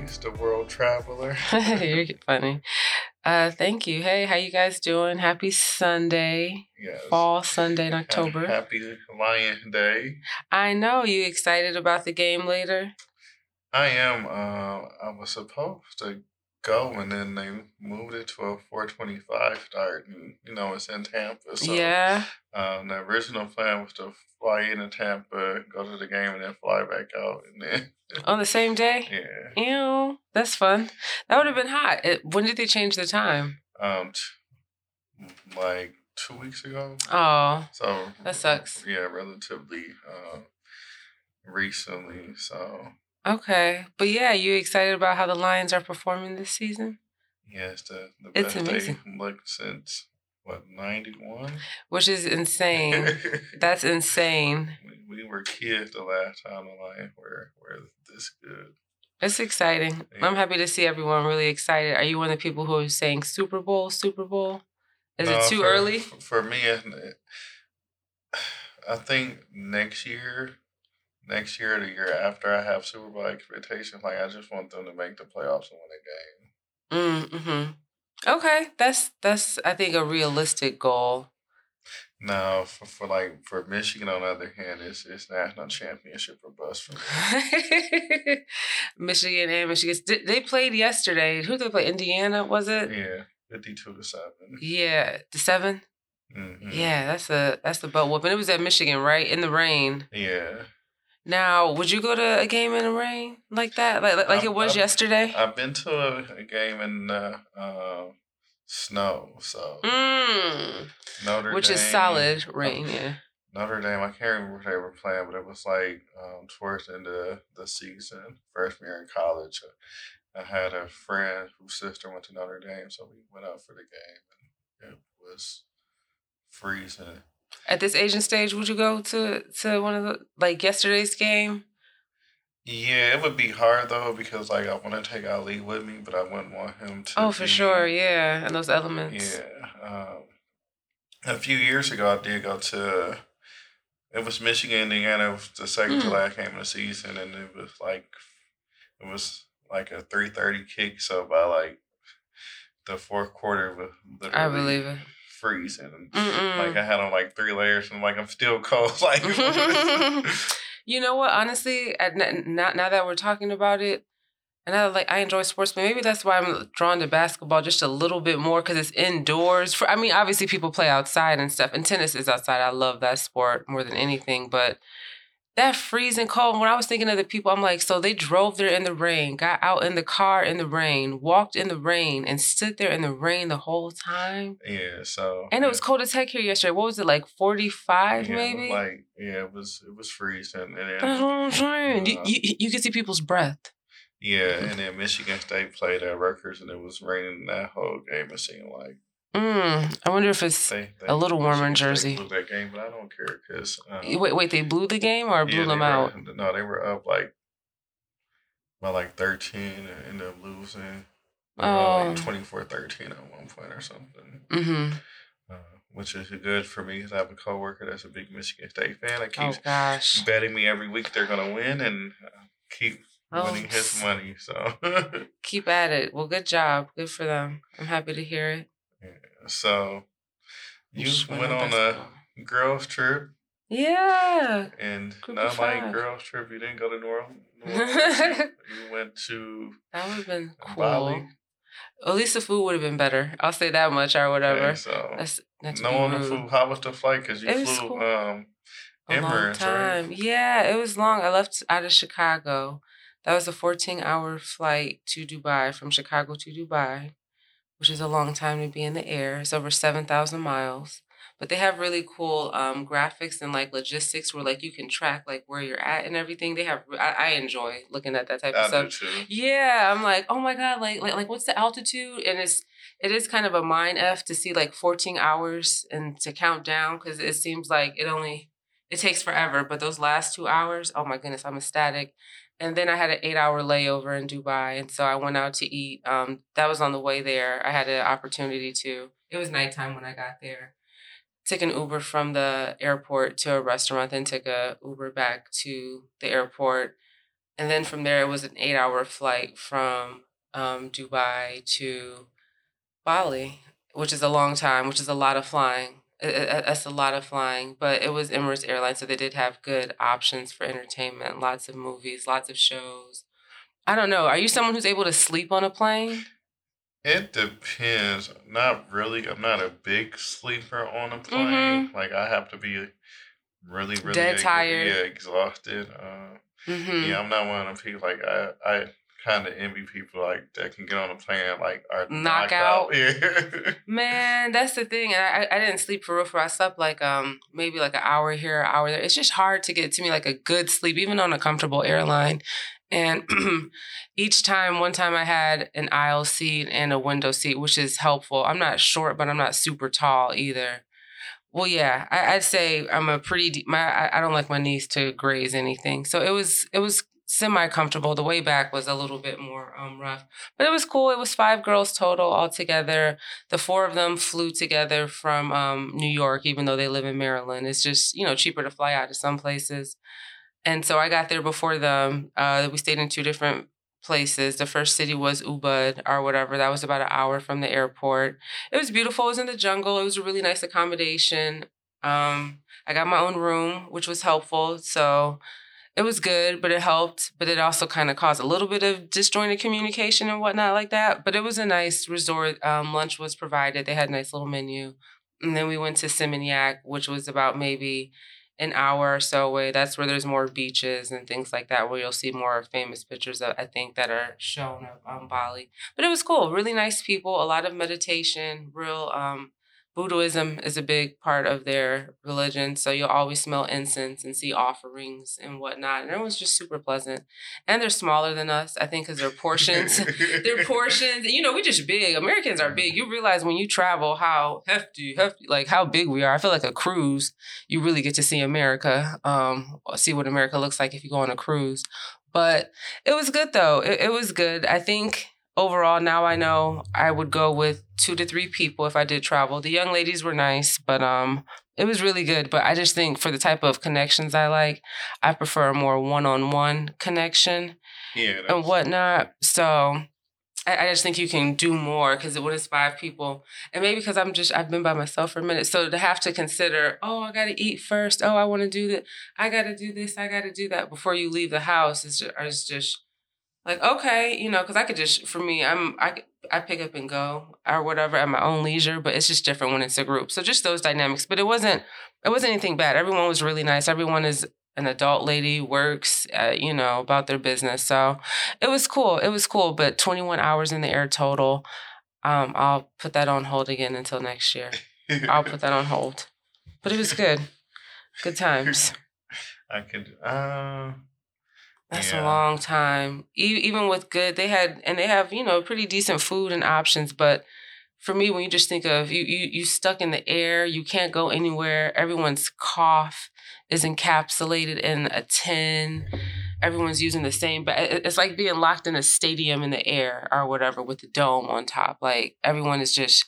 Gates, the world traveler. You're funny. Uh, thank you. Hey, how you guys doing? Happy Sunday. Yes. Fall Sunday in October. Happy Lion Day. I know. You excited about the game later? I am. Uh, I was supposed to go, and then they moved it to a 425 start. And, you know, it's in Tampa. So, yeah. Um, the original plan was to fly into Tampa, go to the game, and then fly back out. And then. On the same day? Yeah. Ew. That's fun. That would have been hot. It, when did they change the time? Um, t- like two weeks ago. Oh. So that sucks. Yeah, relatively uh, recently. So Okay. But yeah, you excited about how the Lions are performing this season? Yes, the, the It's best amazing. they looked since what ninety one. Which is insane. That's insane. we, we were kids the last time the Lions were were this good. It's exciting. Yeah. I'm happy to see everyone really excited. Are you one of the people who are saying Super Bowl, Super Bowl? Is No, it too for- early? For me, I think next year, next year, or the year after, I have Super Bowl expectations. Like I just want them to make the playoffs and win a game. Mm-hmm. Okay, that's that's I think a realistic goal. No, for, for like for Michigan, on the other hand, it's it's national championship or bust for me. Michigan and Michigan. They played yesterday. Who did they play? Indiana was it? Yeah, fifty-two to seven. Yeah, the 7 Mm-hmm. Yeah, that's a that's the butt whooping. It was at Michigan, right? In the rain. Yeah, Now, would you go to a game in the rain like that? Like like, it was I've- yesterday? I've been to a, a game in the uh, snow, so Mm. Notre Which is solid rain, yeah. Notre Dame, I can't remember who they were playing, but it was like um, towards the end of the season, freshman year in college. I had a friend whose sister went to Notre Dame, so we went out for the game, and it was freezing. At this Asian stage, would you go to to one of the like yesterday's game? Yeah, it would be hard though because like I want to take Ali with me, but I wouldn't want him to. Oh, for be- sure, yeah, and those elements. Yeah. Um, a few years ago, I did go to. It was Michigan, Indiana. It was the second to Mm. last game of the season, and it was like, it was like a three thirty kick. So by like the fourth quarter, was I believe it. Freezing. And, Mm-mm. Like I had on like three layers, and like I'm still cold. Like You know what? Honestly, at- n- now now that we're talking about it, and I like I enjoy sports, but maybe that's why I'm drawn to basketball just a little bit more because it's indoors. For I mean, obviously people play outside and stuff, and tennis is outside. I love that sport more than anything, but that freezing cold. When I was thinking of the people, I'm like, so they drove there in the rain, got out in the car in the rain, walked in the rain, and stood there in the rain the whole time. yeah. So And it was cold as heck here yesterday. What was it like, 45 yeah, maybe? Like yeah, it was it was freezing, and then That's what I'm saying. You, Uh, you, you can see people's breath. Yeah, and then Michigan State played at Rutgers, and it was raining that whole game. It seemed like Mm, I wonder if it's. they, they A little warmer in Jersey. Jersey. blew that game, but I don't care because um, Wait, wait, they blew the game or blew yeah, them they out? No, they were up like by like thirteen and ended up losing. They were Oh. like 24-13 at one point or something. Mm-hmm. Uh, which is good for me because I have a coworker that's a big Michigan State fan that Oh, gosh. betting me every week they're gonna win and uh, keep Oh, winning his money. So. Keep at it. Well, good job. Good for them. I'm happy to hear it. So you Just went on a girls trip, Yeah. and Group not like girls trip. You didn't go to New Orleans. New Orleans. you, went to That would have been cool. Bali. At least the food would have been better. I'll say that much or whatever. So That's no on the food. How was the flight? Because you It flew cool. um a long Emirates, time. right? Yeah, it was long. I left out of Chicago. That was a 14 hour flight to Dubai from Chicago to Dubai, which is a long time to be in the air. It's over 7,000 miles. But they have really cool um, graphics and like logistics where like you can track like where you're at and everything. They have I, I enjoy looking at that type of stuff. Yeah, I'm like, oh my god, like like like what's the altitude? And it's it is kind of a mind f to see like 14 hours and to count down because it seems like it only it takes forever. But those last two hours, oh my goodness, I'm ecstatic. And then I had an eight hour layover in Dubai, and so I went out to eat. Um, that was on the way there. I had an opportunity to. It was nighttime when I got there took an Uber from the airport to a restaurant, then took a Uber back to the airport. And then from there, it was an eight hour flight from um, Dubai to Bali, which is a long time, which is a lot of flying. That's a lot of flying, but it was Emirates Airlines, so they did have good options for entertainment, lots of movies, lots of shows. I don't know. Are you someone who's able to sleep on a plane? It depends. Not really. I'm not a big sleeper on a plane. Mm-hmm. Like I have to be really, really dead tired. Yeah, exhausted. Uh, mm-hmm. Yeah, I'm not one of people. Like I, I kind of envy people like that can get on a plane like are knock out. Yeah. Man, that's the thing. And I, I didn't sleep for real. For I slept like um maybe like an hour here, an hour there. It's just hard to get to me like a good sleep, even on a comfortable airline. And each time, one time I had an aisle seat and a window seat, which is helpful. I'm not short, but I'm not super tall either. Well, yeah, I, would say I'm a pretty. My I, I don't like my knees to graze anything, so it was it was semi comfortable. The way back was a little bit more um, rough, but it was cool. It was five girls total all together. The four of them flew together from um, New York, even though they live in Maryland. It's just you know cheaper to fly out to some places. And so I got there before them. Uh, we stayed in two different places. The first city was Ubud or whatever. That was about an hour from the airport. It was beautiful. It was in the jungle. It was a really nice accommodation. Um, I got my own room, which was helpful. So it was good, but it helped. But it also kind of caused a little bit of disjointed communication and whatnot like that. But it was a nice resort. Um, lunch was provided. They had a nice little menu. And then we went to Seminyak, which was about maybe an hour or so away. That's where there's more beaches and things like that, where you'll see more famous pictures of, I think, that are shown um, Bali. But it was cool. Really nice people, a lot of meditation, real um, Buddhism is a big part of their religion, so you'll always smell incense and see offerings and whatnot. And it was just super pleasant. And they're smaller than us, I think, because their portions, their portions. You know, we just big. Americans are big. You realize when you travel how hefty, hefty, like how big we are. I feel like a cruise. You really get to see America, um, see what America looks like if you go on a cruise. But it was good though. It, it was good. I think overall, now I know I would go with two to three people if I did travel. The young ladies were nice, but um, it was really good. But I just think for the type of connections I like, I prefer a more one-on-one connection yeah, and whatnot. So I, I just think you can do more because when it's five people, and maybe because I'm just I've been by myself for a minute, so to have to consider, oh, I got to eat first. Oh, I want to do that. I got to do this. I got to do that before you leave the house. Is just, is just like okay you know because i could just for me i'm i i pick up and go or whatever at my own leisure but it's just different when it's a group. So just those dynamics. But it wasn't it wasn't anything bad. Everyone was really nice. Everyone is an adult lady works uh, you know about their business. So it was cool. It was cool. But 21 hours in the air total um i'll put that on hold again until next year. I'll put that on hold. But it was good. Good times. I could uh that's yeah. a long time. even with good, they had and they have you know pretty decent food and options. But for me, when you just think of you, you you stuck in the air, you can't go anywhere. Everyone's cough is encapsulated in a tin. Everyone's using the same, but it's like being locked in a stadium in the air or whatever with the dome on top. Like everyone is just,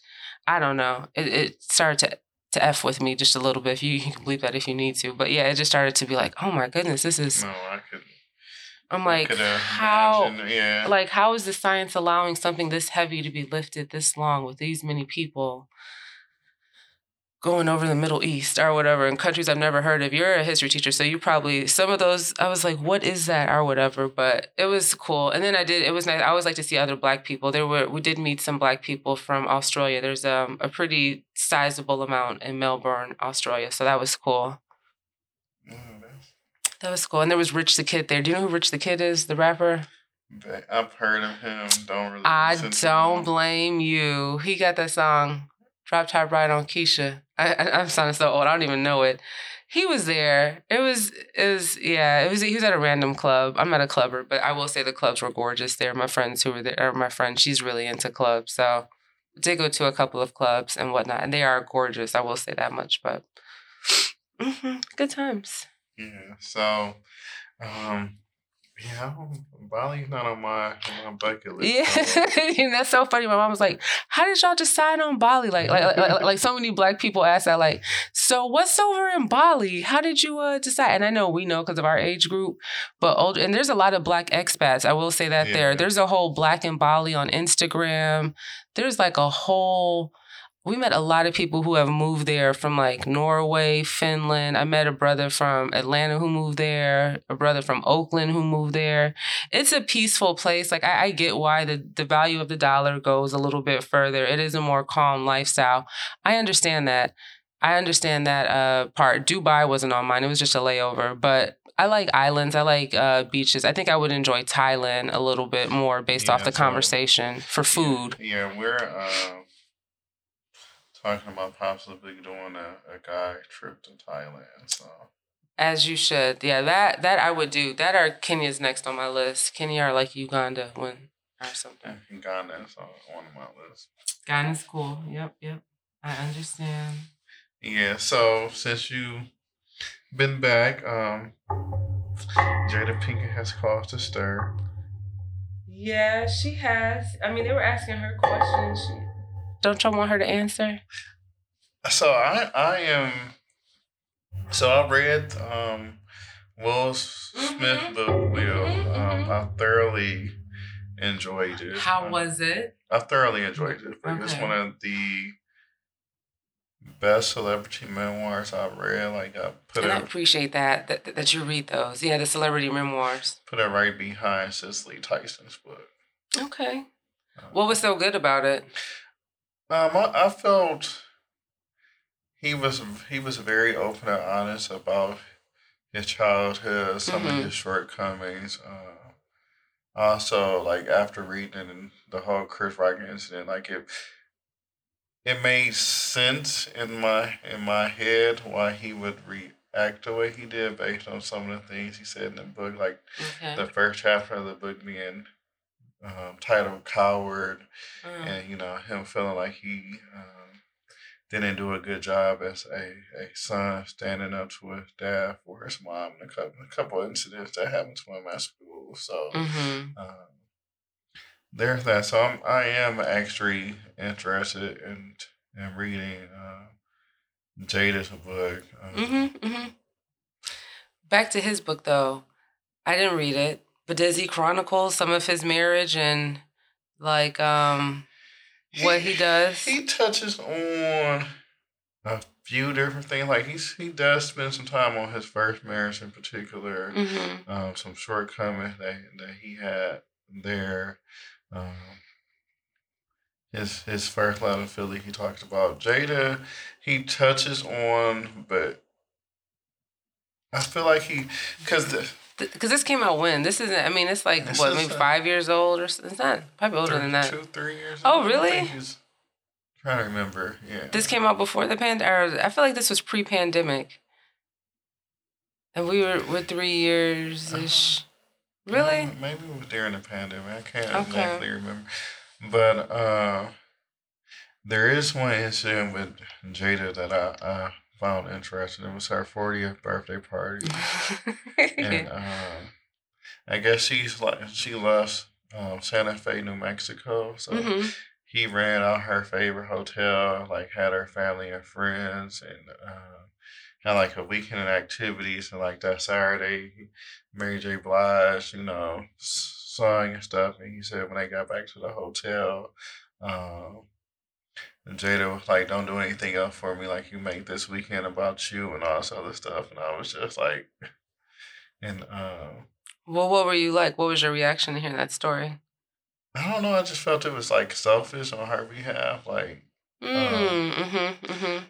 I don't know. It, it started to to f with me just a little bit. If you, you can believe that if you need to, but yeah, it just started to be like, oh my goodness, this is. No, I could I'm like, how, yeah. like, how is the science allowing something this heavy to be lifted this long with these many people going over the Middle East or whatever in countries I've never heard of? You're a history teacher, so you probably some of those. I was like, what is that or whatever? But it was cool. And then I did. It was nice. I always like to see other Black people. There were we did meet some Black people from Australia. There's um, a pretty sizable amount in Melbourne, Australia, so that was cool. That was cool. And there was Rich the Kid there. Do you know who Rich the Kid is, the rapper? I've heard of him. Don't really. I don't blame you. He got that song, Drop Top Ride" on Keisha. I, I, am sounding so old. I don't even know it. He was there. It was, it was, yeah, it was, he was at a random club. I'm not a clubber, but I will say the clubs were gorgeous there. My friends who were there, or my friend, she's really into clubs. So did go to a couple of clubs and whatnot, and they are gorgeous. I will say that much, but mm-hmm, good times. Yeah. So, um, Yeah, Bali's not on my on my bucket list. Yeah, and that's so funny. My mom was like, "How did y'all decide on Bali?" Like, like, like, like, so many black people ask that. Like, so what's over in Bali? How did you uh, decide? And I know we know because of our age group, but older. And there's a lot of black expats. I will say that Yeah. there. There's a whole Black in Bali on Instagram. There's like a whole we met a lot of people who have moved there from like Norway, Finland. I met a brother from Atlanta who moved there, a brother from Oakland who moved there. It's a peaceful place. Like I, I get why the, the value of the dollar goes a little bit further. It is a more calm lifestyle. I understand that. I understand that uh, part. Dubai wasn't on mine. It was just a layover. But I like islands. I like uh, beaches. I think I would enjoy Thailand a little bit more based off the so- conversation for food. Yeah, we're um, talking about possibly doing a, a guy trip to Thailand. So As you should. Yeah, that that I would do. That are Kenya's next on my list. Kenya or like Uganda when or something. Ghana is on one of my lists. Ghana's cool. Yep, yep. I understand. Yeah, so since you been back, um, Jada Pinkett has caused a stir. Yeah, she has. I mean, they were asking her questions. She... Don't y'all want her to answer? So I I am so I read um Will Smith Mhm, book Will. Um mhm. I thoroughly enjoyed it. How Um, was it? I thoroughly enjoyed it. Think It's one of the best celebrity memoirs I've read. Like I put And I appreciate that, that that you read those. Yeah, the celebrity memoirs. put it right behind Cicely Tyson's book. Okay. Um, What was so good about it? Um, I, I felt he was he was very open and honest about his childhood, some Mhm. of his shortcomings. Uh, also, like after reading the whole Chris Rock incident, like it it made sense in my in my head why he would react the way he did based on some of the things he said in the book, like Okay. the first chapter of the book being um, titled "Coward." Mm. and you know him feeling like he um, didn't do a good job as a, a son standing up to his dad for his mom and a couple, a couple of incidents that happened to him at school so Mm-hmm. um, there's that so I'm, i am actually interested in in reading uh, jada's book um, Mm-hmm. Mm-hmm. Back to his book though. I didn't read it, but does he chronicle some of his marriage and like um what he does? he touches on a few different things like he's he does spend some time on his first marriage in particular mm-hmm. um, some shortcomings that that he had there. Um, his his first love in Philly, he talks about Jada. He touches on, but I feel like he because the Because this came out when? This isn't. I mean, it's like This what, maybe uh, five years old or it's not probably older than that. two three years. Oh, I really? trying to remember. Yeah, This came out before the pandemic. I feel like this was pre-pandemic, and we were we're three years ish. Really? Uh, maybe it was during the pandemic. I can't Okay. exactly remember. But uh, there is one incident with Jada that I, I found interesting. It was her 40th birthday party. and um, I guess she's like she loves um, Santa Fe, New Mexico. So hmm he ran out her favorite hotel, like had her family and friends, and uh, had like a weekend of activities. And like that Saturday, Mary J. Blige, you know, sung and stuff. And he said when they got back to the hotel, um, Jada was like, "Don't do anything else for me. Like you make this weekend about you and all this other stuff." And I was just like, and um, Well, what were you like? What was your reaction to hearing that story? I don't know. I just felt it was like selfish on her behalf. Like Mm, mm-hmm, mm-hmm.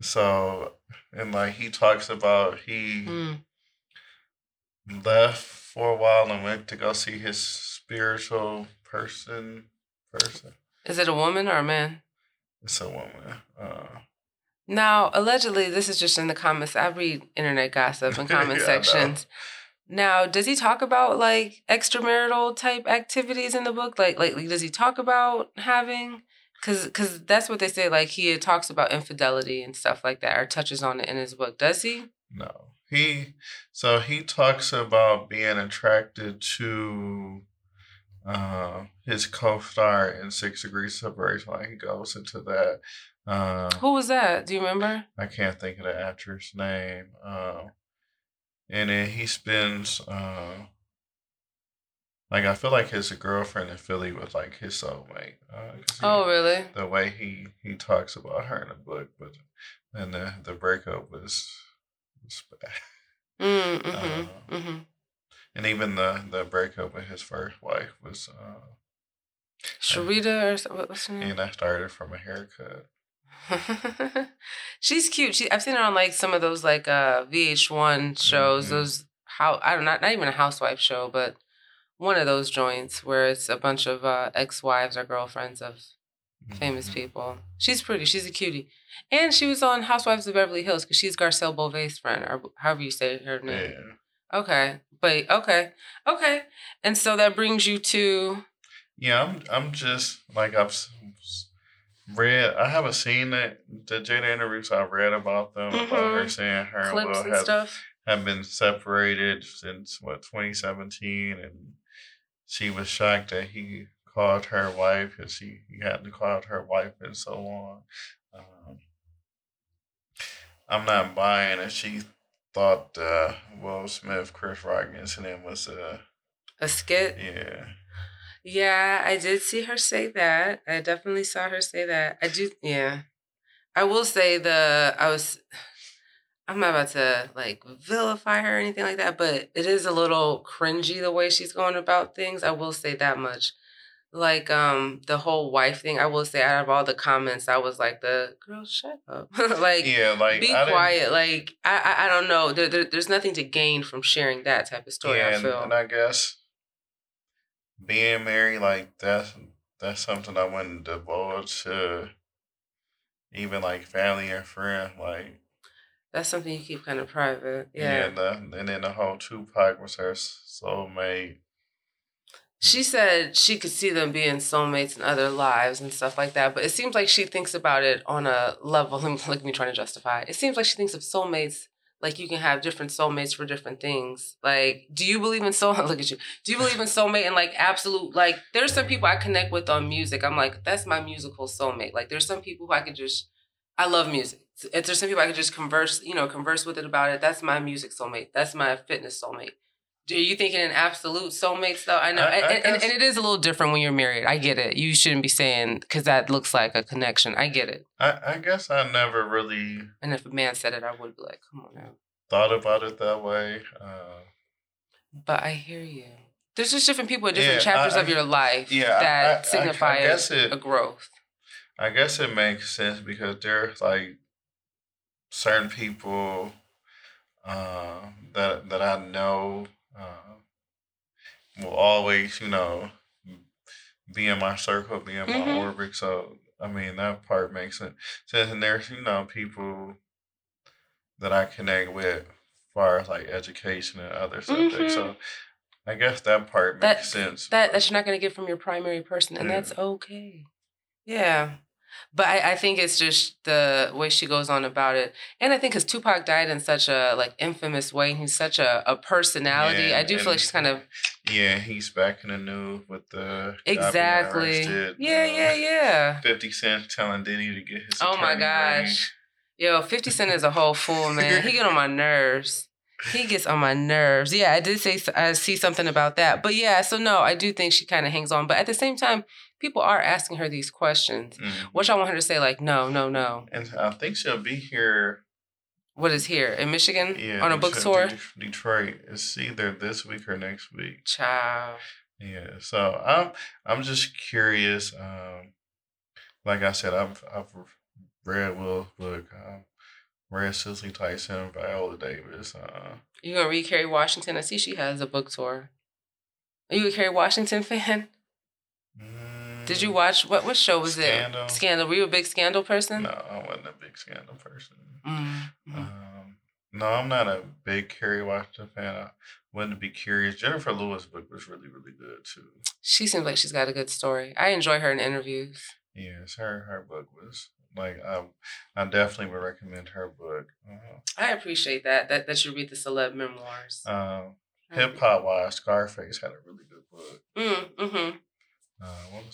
so, and like he talks about he Mm. left for a while and went to go see his spiritual person. Person. Is it a woman or a man? It's a woman. Uh, Now, allegedly, this is just in the comments. I read internet gossip and comment Yeah, sections. Now, does he talk about like extramarital type activities in the book? Like, like, does he talk about having? Because, because that's what they say. Like, he talks about infidelity and stuff like that, or touches on it in his book. Does he? no, he so he talks about being attracted to uh, his co-star in Six Degrees Separation. Like he goes into that. Uh, Who was that? Do you remember? I can't think of the actor's name. Uh, and then he spends uh, like I feel like his girlfriend in Philly was like his soulmate. Uh, he, oh, really? The way he he talks about her in the book, but and the the breakup was, was bad. Mm, mm-hmm, uh, mm-hmm. And even the the breakup with his first wife was. Uh, Sharita or what's her name? And I started from a haircut. She's cute. She I've seen her on like some of those like uh VH1 shows. Mm-hmm. Those how I don't not not even a housewife show, but one of those joints where it's a bunch of uh, ex-wives or girlfriends of famous mm-hmm. people. She's pretty. She's a cutie. And she was on Housewives of Beverly Hills because she's Garcelle Beauvais' friend, or however you say her name. Yeah. Okay. But okay. Okay. And so that brings you to Yeah, I'm I'm just like I've read I haven't seen it the Jada interviews I've read about them, mm-hmm. about her saying her Clips and, and have, stuff. have been separated since what, twenty seventeen and she was shocked that he called her wife because he, he hadn't called her wife in so long. Um, I'm not buying it. She thought uh, Will Smith, Chris Rock incident was a a skit. Yeah. Yeah, I did see her say that. I definitely saw her say that. I do. Yeah, I will say the I was I'm not about to like vilify her or anything like that, but it is a little cringy the way she's going about things. I will say that much. Like um the whole wife thing, I will say out of all the comments, I was like the girl, shut up. like yeah, like be I quiet. Like I, I, I don't know. There, there, there's nothing to gain from sharing that type of story. Yeah, I feel. And I guess being married, like that's that's something I wouldn't divulge to even like family and friends. Like that's something you keep kind of private. Yeah. Yeah, the, and then the whole Tupac was her soulmate. She said she could see them being soulmates in other lives and stuff like that, but it seems like she thinks about it on a level. Look at me trying to justify. It seems like she thinks of soulmates like you can have different soulmates for different things. Like, do you believe in soul? Look at you. Do you believe in soulmate and like absolute? Like, there's some people I connect with on music. I'm like, that's my musical soulmate. Like, there's some people who I could just. I love music if there's some people I could just converse, you know, converse with it about it. That's my music soulmate. That's my fitness soulmate. Are you thinking in an absolute soulmates though? I know, I, I and, and, and, it is a little different when you're married. I get it. You shouldn't be saying because that looks like a connection. I get it. I, I guess I never really. And if a man said it, I would be like, "Come on now." Thought about it that way. Uh, but I hear you. There's just different people in different yeah, chapters of your life yeah, that signify a, a growth. I guess it makes sense because there's like certain people uh, that that I know will always, you know, be in my circle, be in my mm-hmm. orbit. So I mean that part makes sense. And there's you know people that I connect with, as far as like education and other subjects. Mm-hmm. So I guess that part makes that, sense. That that you're not going to get from your primary person, and yeah. that's okay. Yeah. But I, I think it's just the way she goes on about it, and I think because Tupac died in such a like infamous way, and he's such a, a personality. Yeah, I do feel like she's kind of yeah. He's back in the new with the exactly. Yeah, uh, yeah, yeah. Fifty Cent telling Diddy to get his. Oh my gosh, yo, Fifty Cent is a whole fool, man. he get on my nerves. He gets on my nerves. Yeah, I did say I see something about that, but yeah. So no, I do think she kind of hangs on, but at the same time, people are asking her these questions, mm-hmm. which I want her to say like, no, no, no. And I think she'll be here. What is here in Michigan? Yeah, on a book tour. Detroit. It's either this week or next week. Ciao. Yeah, so I'm I'm just curious. Um, like I said, I've I've read Will's book. Um, read Cicely Tyson, Viola Davis. Uh, you gonna read Kerry Washington? I see she has a book tour. Are you a Kerry Washington fan? Did you watch what what show was Scandal. it? Scandal. Were you a big Scandal person? No, I wasn't a big Scandal person. Mm-hmm. Um, no, I'm not a big Kerry Washington fan. I wouldn't be curious. Jennifer Lewis' book was really, really good too. She seems like she's got a good story. I enjoy her in interviews. Yes, her her book was like I, I definitely would recommend her book. Uh, I appreciate that that that you read the celeb memoirs. um, Hip hop wise, Scarface had a really good book. Mm, mm-hmm.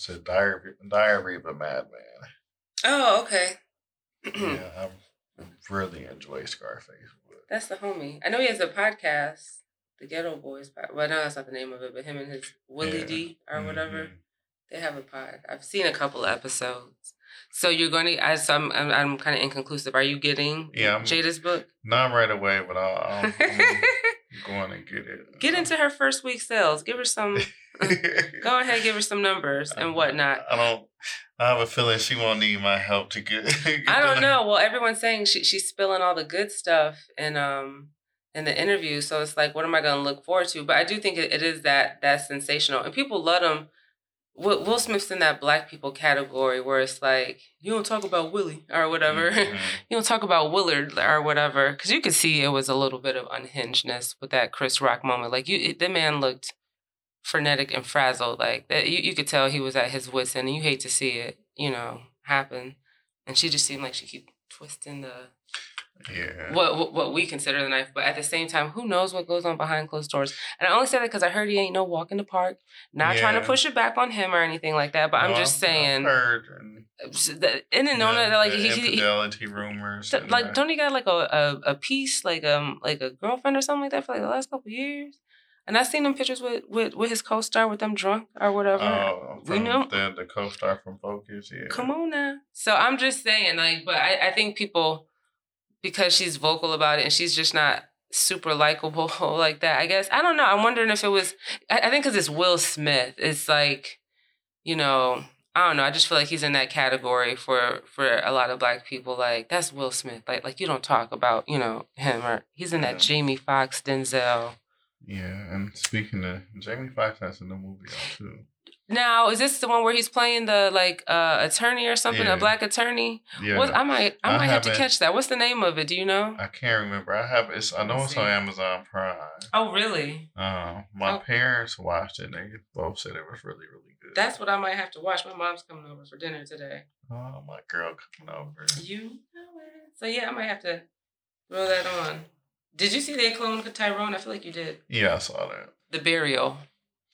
What? Diary, Diary of a Madman. Oh, okay. yeah, I really enjoy Scarface. That's the homie. I know he has a podcast, the Geto Boys. Pod- well, no, that's not the name of it, but him and his Willie Yeah. D or whatever. Mhm. They have a pod. I've seen a couple of episodes. So you're going to, as I'm, I'm, I'm kind of inconclusive. Are you getting Yeah, I'm- Jada's book? Not right away, but I'll, I'll, going to get it. Get into her first week sales. Give her some. Go ahead, give her some numbers and whatnot. I don't. I have a feeling she won't need my help to get. get I don't know. Well, everyone's saying she she's spilling all the good stuff in um in the interview, so it's like, what am I going to look forward to? But I do think it, it is that that sensational, and people love him. Will, Will Smith's in that black people category where it's like you don't talk about Willie or whatever. Mhm. you don't talk about Willard or whatever, because you could see it was a little bit of unhingedness with that Chris Rock moment. Like you, the man looked frenetic and frazzled. Like that, you, you could tell he was at his wits end, and you hate to see it, you know, happen. And she just seemed like she keep twisting the Yeah. what, what what we consider the knife, but at the same time, who knows what goes on behind closed doors? And I only say that because I heard he ain't no walk in the park. Not trying to push it back on him or anything like that, but I'm just saying. I've heard and and on the- like the he, he, he infidelity rumors. Th- like that. don't he got like a, a a piece like um like a girlfriend or something like that for like the last couple years and i seen them pictures with with with his co-star with them drunk or whatever Oh, We from know- the the co-star from Focus. Yeah. come on now so i'm just saying like but i i think people because she's vocal about it and she's just not super likable like that i guess i don't know i'm wondering if it was i, I think because it's will smith it's like you know I don't know. I just feel like he's in that category for for a lot of black people. Like that's Will Smith. Like like you don't talk about you know him or he's in that Yeah. Jamie Foxx Denzel. Yeah, and speaking of Jamie Foxx, that's in the movie too. Now is this the one where he's playing the like uh attorney or something, Yeah. a black attorney? Yeah, What I might I I might have to catch that. What's the name of it? Do you know? I can't remember. I have it's. I know it's on. Amazon Prime. Oh really? Um, my Oh. parents watched it. and They both said it was really, really good. That's what I might have to watch. My mom's coming over for dinner today. oh my girl coming over. You know it. So yeah, I might have to throw that on. Did you see they cloned Tyrone? I feel like you did. Yeah, I saw that. The Burial.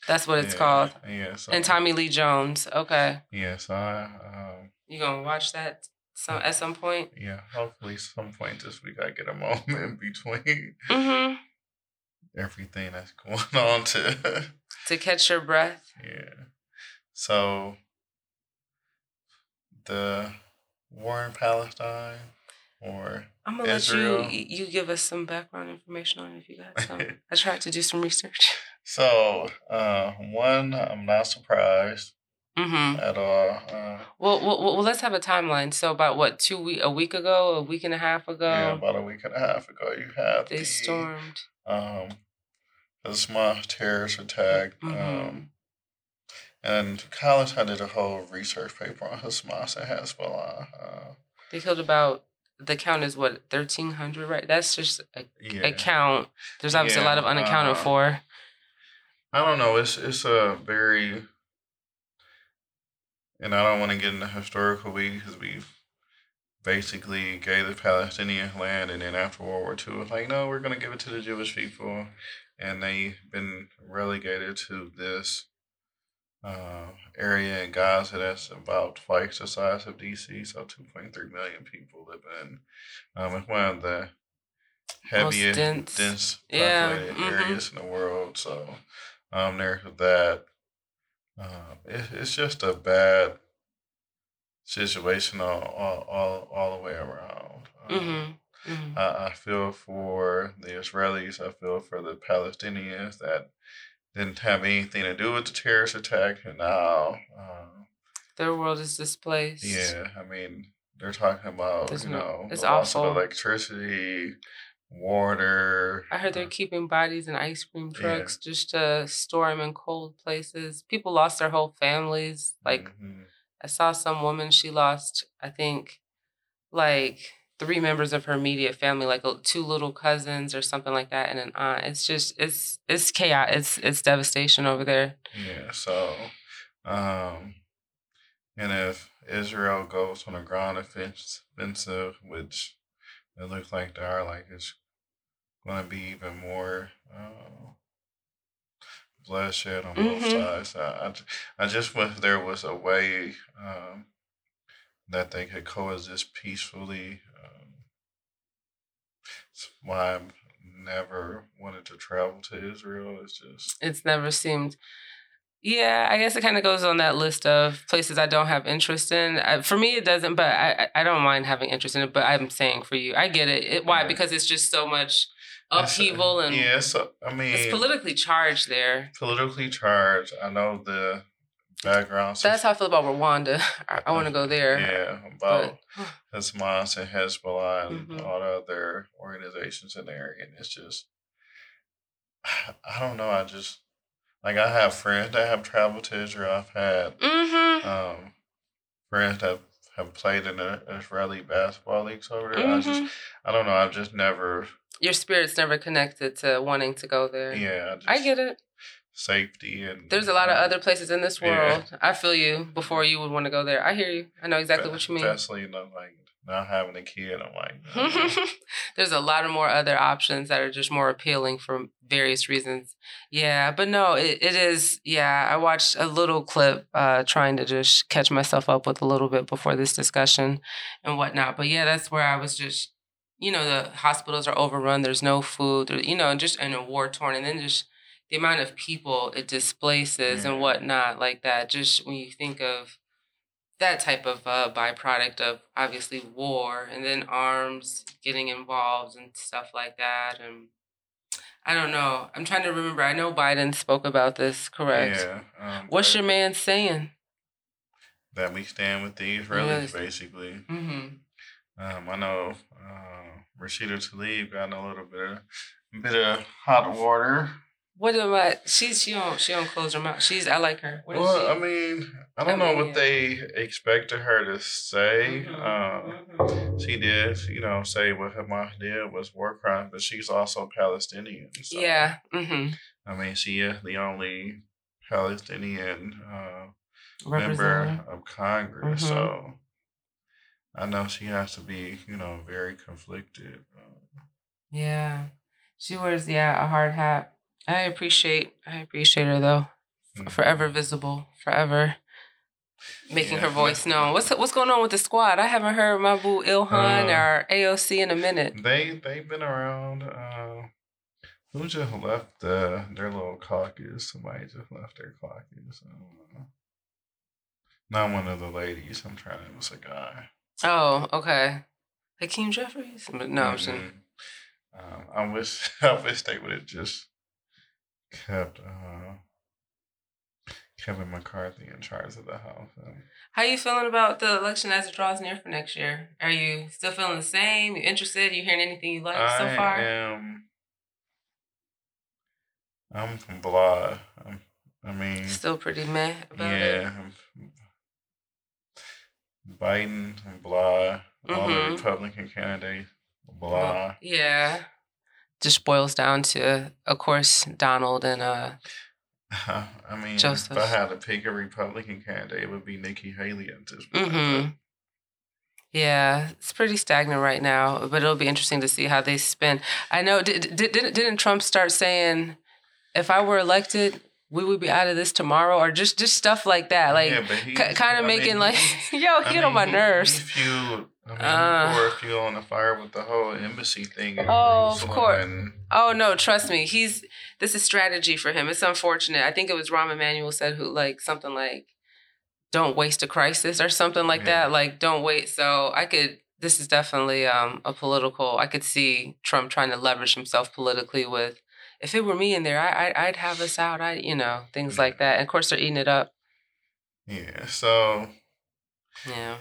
That's what it's Yeah, called. Yeah, so, And Tommy Lee Jones. Okay. Yeah, so I, um, You gonna watch that some at some point? yeah, hopefully some point this week I get a moment between Mm-hmm. everything that's going on to To catch your breath. yeah. So the war in Palestine or I'm gonna Israel. let you you give us some background information on it if you got some. I tried to do some research. so uh one I'm not surprised Mm-hmm. at all. Uh, Well, well, well, let's have a timeline. So about what two week, a week ago, a week and a half ago, yeah, about a week and a half ago you have they the stormed. um the Hamas terrorist attack. Mhm. Um and college I did a whole research paper on Hamas and Hezbollah. Uh, They killed about the count is what thirteen hundred, right? That's just a, yeah. a count. There's obviously a lot of unaccounted uh, for. I don't know. It's it's a very, and I don't want to get into historical we because we basically gave the Palestinian land, and then after World War II, it's like no, we're gonna give it to the Jewish people, and they've been relegated to this uh, area in Gaza that's about twice the size of DC, so two point three million people live in. Um, it's one of the heaviest, dense. dense, Yeah, populated mhm. areas in the world. So um, there's that. Um, it, it's just a bad situation all all, all, all the way around. Um, Mm-hmm. mm-hmm. I, I feel for the Israelis. I feel for the Palestinians that didn't have anything to do with the terrorist attack, and now, um, Their world is displaced. yeah, I mean, they're talking about There's you no- know it's the loss of electricity, water. I heard they're uh, keeping bodies in ice cream Yeah. trucks just to store them in cold places. People lost their whole families. Like mhm. I saw some woman, she lost, I think, like three members of her immediate family, like uh, two little cousins or something like that, and an aunt. It's just, it's, it's chaos. It's, it's devastation over there. Yeah, so um And if Israel goes on a ground offensive, which it looks like they are, like it's going to be even more uh, bloodshed on both Mhm. sides. I, I, I just wish there was a way um, that they could coexist peacefully. Um, it's why I've never wanted to travel to Israel. It's just It's never seemed. Yeah, I guess it kind of goes on that list of places I don't have interest in. I, for me, it doesn't, but I I don't mind having interest in it. But I'm saying for you, I get it. it why? Yeah. Because it's just so much uh, upheaval and yeah. So I mean, it's politically charged there. politically charged. I know the background. That's how I feel about Rwanda. I, I want to go there. Yeah, about But, Hamas and Hezbollah and Mhm. all the other organizations in there, and it's just, I don't know. I just like I have friends that have traveled to Israel. I've had mm-hmm. um, friends that have played in the Israeli basketball leagues over there. I just, mm-hmm. I don't know. I've just never, Your spirit's never connected to wanting to go there. yeah. I, just, I get it. Safety and There's a lot of other places in this Yeah. world. I feel you before you would want to go there. I hear you. I know exactly what you mean. Especially, you know, like not having a kid. I'm like, uh, There's a lot of more other options that are just more appealing for various reasons. Yeah, but no, it, it is. Yeah, I watched a little clip uh, trying to just catch myself up with a little bit before this discussion and whatnot. But yeah, that's where I was just, you know, the hospitals are overrun. There's no food, you know, just in a war torn, and then just the amount of people it displaces Yeah. and whatnot like that. Just when you think of that type of uh, byproduct of obviously war and then arms getting involved and stuff like that and i don't know i'm trying to remember i know biden spoke about this correct yeah. Um, what's your man saying that we stand with the Israelis, Yes. basically. mm-hmm. Um, I know uh, Rashida Tlaib got a little bit of bit of hot water. What am i she's she don't she don't close her mouth she's i like her what Well, I mean, I don't I know mean, what they expected her to say. Mhm, Uh, mhm. she did, you know, say what Hamas did was war crimes, but she's also Palestinian. So, yeah mm-hmm. I mean, she is the only Palestinian uh, member of Congress, Mhm. so I know she has to be, you know, very conflicted. Uh, yeah she wears yeah a hard hat i appreciate i appreciate her though mhm. forever visible, forever making Yeah. her voice known. What's what's going on with the squad? I haven't heard my boo Ilhan Uh, or AOC in a minute. They they've been around. Uh, who just left the, their little caucus? Somebody just left their caucus. I don't know. Not one of the ladies. I'm trying to. It was a guy. Oh, okay. Hakeem Jeffries? But No, I'm saying. Mhm. Um, I wish I wish they would have just kept uh, Kevin McCarthy in charge of the House. Um, How you feeling about the election as it draws near for next year? Are you still feeling the same? You interested? You hearing anything you like so I far? am. I'm from blah. I'm, I mean, Still pretty meh about it. yeah. Biden and blah. All the. Republican candidates blah. Yeah. Just boils down to, of course, Donald and uh I mean, Joseph. if I had to pick a Republican candidate, it would be Nikki Haley at this point. hmm Yeah, it's pretty stagnant right now, but it'll be interesting to see how they spin. I know, did, did, didn't, Trump start saying, if I were elected, we would be out of this tomorrow, or just just stuff like that, like yeah, he, kind of mean, making he- like, yo, I get on mean, my he- nerves. He fueled, I mean, Uh. he poured fuel on the fire with the whole embassy thing. in Oh, of course. and- Oh no, trust me. He's this is strategy for him. It's unfortunate. I think it was Rahm Emanuel said who like something like don't waste a crisis or something like Yeah. that. Like don't wait. So I could this is definitely um a political I could see Trump trying to leverage himself politically with if it were me in there, I, I I'd have us out. I you know, things like that. And of course they're eating it up. Yeah, so Yeah.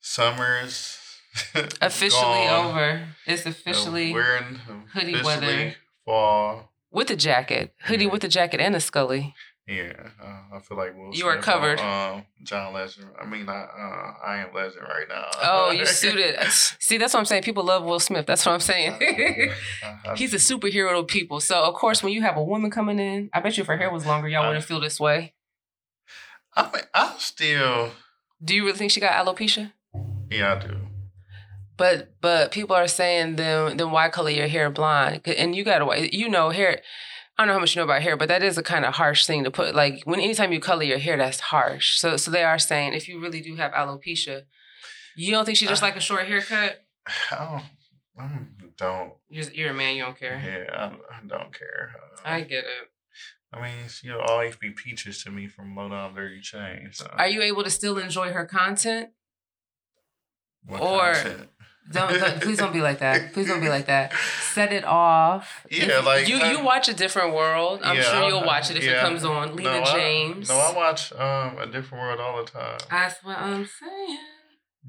summer's Officially gone. over. It's So officially we're in hoodie officially weather. Fall. with a jacket. Hoodie Yeah. with a jacket and a scully. Yeah, uh, I feel like Will You are covered. Um, John Legend. I mean, not uh, I am Legend right now. Oh, you suited. See, that's what I'm saying. People love Will Smith. That's what I'm saying. He's a superhero to people. So of course, when you have a woman coming in, I bet you if her hair was longer, y'all wouldn't feel this way. I mean, I still Do you really think she got alopecia? Yeah, I do. But but people are saying then then why color your hair blonde? And you gotta you know hair. I don't know how much you know about hair, but that is a kind of harsh thing to put. Like when anytime you color your hair, that's harsh. So so they are saying if you really do have alopecia, you don't think she just like a short haircut? I don't. I don't. You're, you're a man. You don't care. Yeah, I, I don't care. Uh, I get it. I mean, you'll always be peaches to me from Low Down Dirty Shame. So. Are you able to still enjoy her content? What or content? Don't, don't please don't be like that. Please don't be like that. Set it off. Yeah, If- like, you uh, you watch a different world. I'm Yeah, sure you'll I- watch it if it comes on. Lena no, James. I, no, I watch um a different world all the time. That's what I'm saying.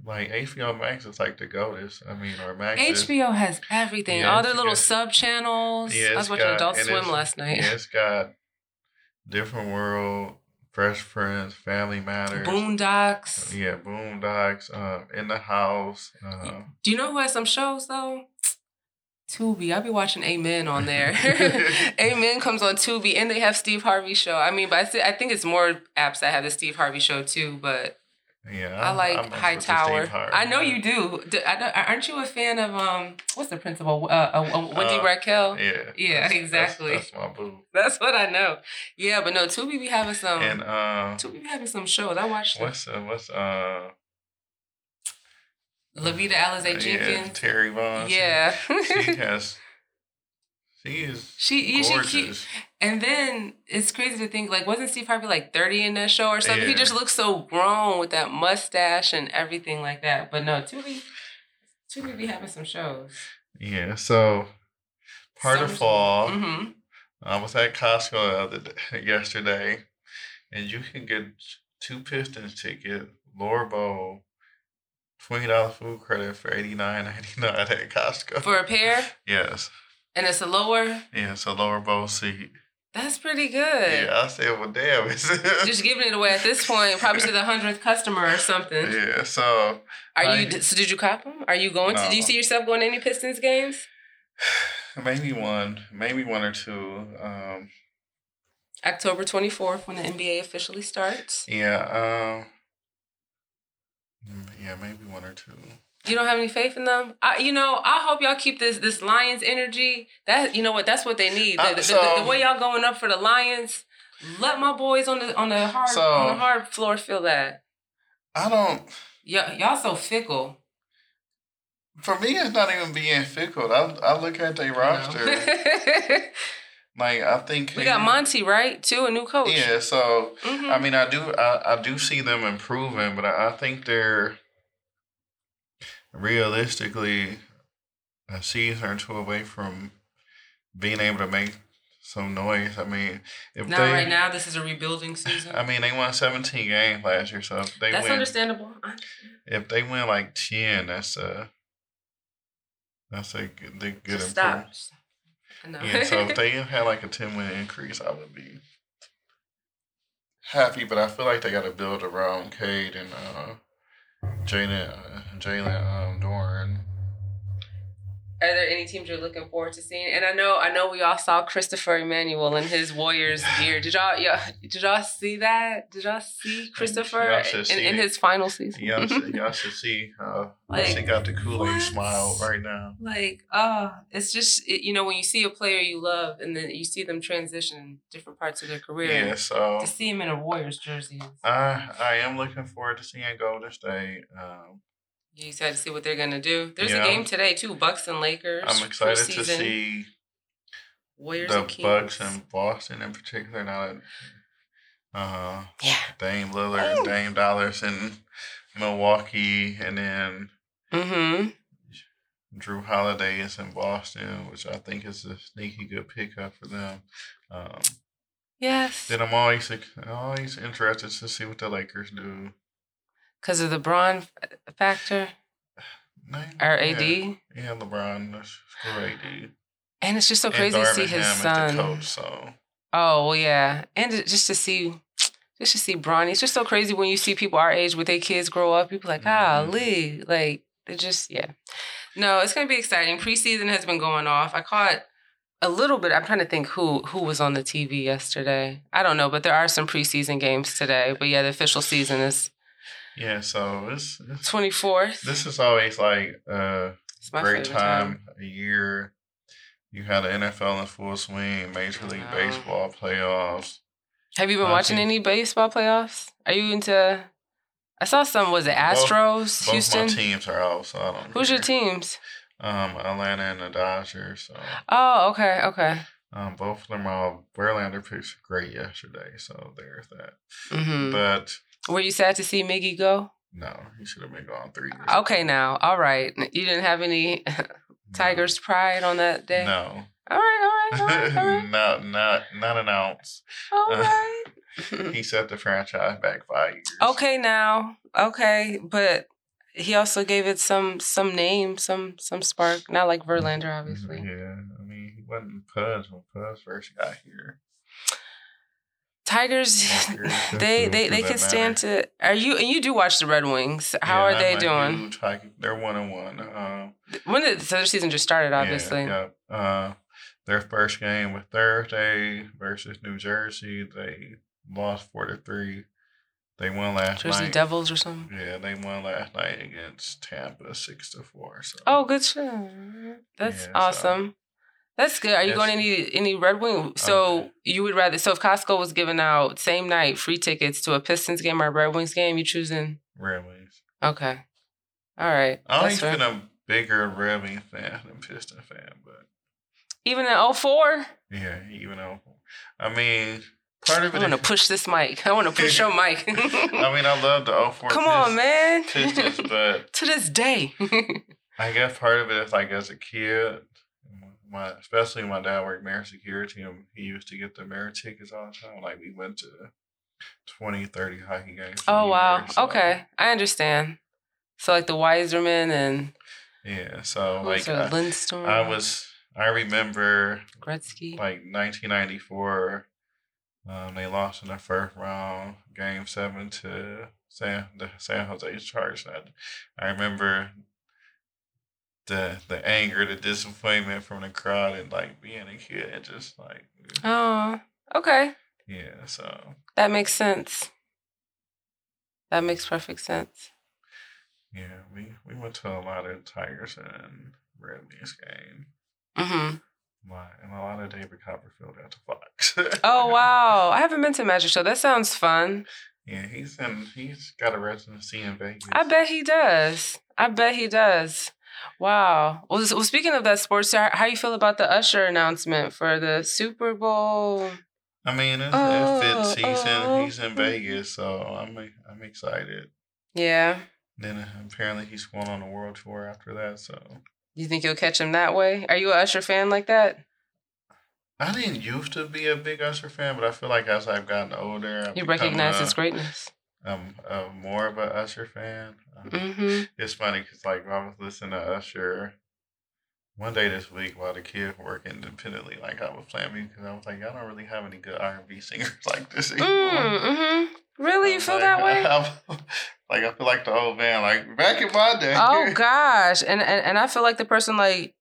Like HBO Max is like the goatest. I mean, or Max. is- HBO has everything. Yeah, All their little got- sub channels. Yeah, I was watching got- Adult Swim last night. Yeah, it's got different world, Fresh Friends, Family Matters. Boondocks. Yeah, Boondocks. Um, in the house. Uh, Do you know who has some shows though? Tubi. I'll be watching Amen on there. Amen comes on Tubi, and they have Steve Harvey show. I mean, but I, I think it's more apps that have the Steve Harvey show too. But yeah, I like mess with the Hightower. Steve Harvey. I know you do. D- I know, aren't you a fan of um? What's the principal? Uh, uh, uh Wendy Uh, Raquel. Yeah. Yeah, that's- exactly. That's, that's my boo. That's what I know. Yeah, but no, Tubi be having some. And um, Tubi be having some shows. I watched what's uh, what's uh, Lovita Alizé yeah, Jenkins. Terri Vaughn. Yeah. She, has. She is She, yeah, she gorgeous. cute. And then it's crazy to think, like, wasn't Steve Harvey like 30 in that show or something? He just looks so grown with that mustache and everything like that. But no, Tubi, Tubi be having some shows. Yeah. So part of fall. Mm-hmm. I was at Costco the other day, yesterday, and you can get two Pistons ticket, Lower Bowl, twenty dollar food credit for eighty nine ninety nine at Costco. For a pair, yes, and it's a lower. yeah, it's a Lower Bowl seat. That's pretty good. Yeah, I said, well, damn, Just giving it away at this point, probably to the hundredth customer or something. yeah. So Are you? So did you cop them? Are you going to? Do you see yourself going to any Pistons games? maybe one, maybe one or two. Um, October twenty fourth, when the NBA officially starts. yeah, um, mm, yeah, maybe one or two. You don't have any faith in them. I, you know, I hope y'all keep this this Lions energy. That you know what? That's what they need. The, Uh, the- the- the way y'all going up for the Lions, let my boys on the on the hard So- on the hard floor feel that. I don't. Y'all, y'all so fickle. For me, it's not even being fickle. I, I look at their roster. Like I think we got Monty right too, a new coach. Yeah, so Mhm. I mean, I do I, I do see them improving, but I, I think they're realistically a season or two away from being able to make some noise. I mean, if Not they right now. This is a rebuilding season. I mean, they won 17 games last year, so if they That's win, understandable. if they win like 10, that's a that's a good, they good Just stop. Know. Yeah, so if they had like a 10 win increase, I would be happy. But I feel like they got to build around Cade and uh, Jalen, Jalen um, Duren. Are there any teams you're looking forward to seeing? And I know, I know, we all saw Christopher Emmanuel in his Warriors gear. Did y'all, y'all did y'all see that? Did y'all see Christopher Y'all in, in his final season? Y'all should, y'all should see uh, Like, she got the Kool Aid what? smile right now. like, oh, it's just it, you know when you see a player you love and then you see them transition different parts of their career. Yeah, so To see him in a Warriors jersey, I I am looking forward to seeing Golden State. Um, you excited to see what they're gonna do. There's Yeah. a game today too, Bucks and Lakers. I'm excited to see Warriors the and Kings. Bucks and Boston in particular. Now that uh, yeah. Dame Lillard, Ooh. Dame Dollars in Milwaukee, and then Mm-hmm. Jrue Holiday is in Boston, which I think is a sneaky good pickup for them. Um, Yes. then I'm always always interested to see what the Lakers do. Because of the Braun factor No, or AD. Yeah, LeBron, that's great. And it's just so crazy to see his Ham son. coach, so Oh well, yeah, and just to see, just to see Bronny. It's just so crazy when you see people our age with their kids grow up. People like, Mhm. golly, like it just yeah. No, it's gonna be exciting. Preseason has been going off. I caught a little bit. I'm trying to think who who was on the TV yesterday. I don't know, but there are some preseason games today. But yeah, the official season is Yeah, so it's, Twenty fourth. this is always like a great favorite time, a year. You had the NFL in full swing, Major League Wow. Baseball playoffs. Have you been watching any baseball playoffs? Are you into? I saw some. Was it Astros, Both Houston? my teams are out, so I don't. Know. Who's your teams? Um, Atlanta and the Dodgers. So Oh, okay, okay. um, both of them are. Verlander pitched great yesterday, so there's that. hmm But Were you sad to see Miggy go? no, he should have been gone three years. Okay, now, all right. You didn't have any. Tiger's pride on that day. No, All right, all right, all right, all right. not not not an ounce. All Uh. He set the franchise back five years. okay, now, okay, but he also gave it some some name, some some spark. Not like Verlander, obviously. Yeah, I mean, he wasn't Pudge when Pudge first got here. Tigers, Tigers, they they they can stand matter? to. Are you and you do watch the Red Wings? How Yeah, are they doing? huge They're one and one. Um, When did so their season just started? Obviously. Yeah, Uh, their first game was Thursday versus New Jersey. They lost four to three. They won last Jersey night. Devils or something. Yeah, they won last night against Tampa six to four. So Oh, good shit. That's Yeah, so- awesome. That's good. Are you going to any any Red Wing? So Okay. you would rather so if Costco was giving out same night free tickets to a Pistons game or a Red Wings game, you choosing? Red Wings. Okay. All right. I've That's always fair. a bigger Red Wings fan than Piston fan, but Even in 04? yeah, even oh though I mean part of it I it. want to is- push this mic. I want to push your mic. I mean, I love the 04 Come on, man. Pistons, but to this day. I guess part of it is like as a kid, my especially when my dad worked marriage security, and he used to get the marriage tickets all the time. Like we went to 20, 30 hockey games. oh wow. Okay, I understand. So like the Yzerman and Yeah, so like I, Lidstrom, I was, I remember Gretzky. like 1994. Um, they lost in the first round, game seven to San the San Jose Sharks. I remember the the anger, the disappointment from the crowd, and like being a kid, and just like Oh, okay. yeah. So That makes sense. That makes perfect sense. yeah, we we went to a lot of Tigers and Red Wings game. Mm-hmm. My, and a lot of David Copperfield at the Fox. Oh wow, I haven't been to Magic Show. That sounds fun. Yeah, he's in. He's got a residency in Vegas. I bet he does. I bet he does. Wow. Well, well speaking of that sports, how, how you feel about the Usher announcement for the Super Bowl? I mean, it's, Oh, it fits. He's oh. in. He's in Vegas, so I'm. I'm excited. Yeah. Then uh, apparently he's going on a world tour after that. So You think you'll catch him that way? Are you a Usher fan like that? I didn't used to be a big Usher fan, but I feel like as I've gotten older, I've You become, recognize uh, his greatness. I'm uh, more of a Usher fan. Um, Mm-hmm. It's funny because like I was listening to Usher one day this week while the kids work independently. Like I was playing music because I was like, I don't really have any good R and B singers like this anymore. Mm-hmm. Really? You feel like, that way? I'm- like I feel like the old man. Like back in my day. oh gosh. And, and and I feel like the person like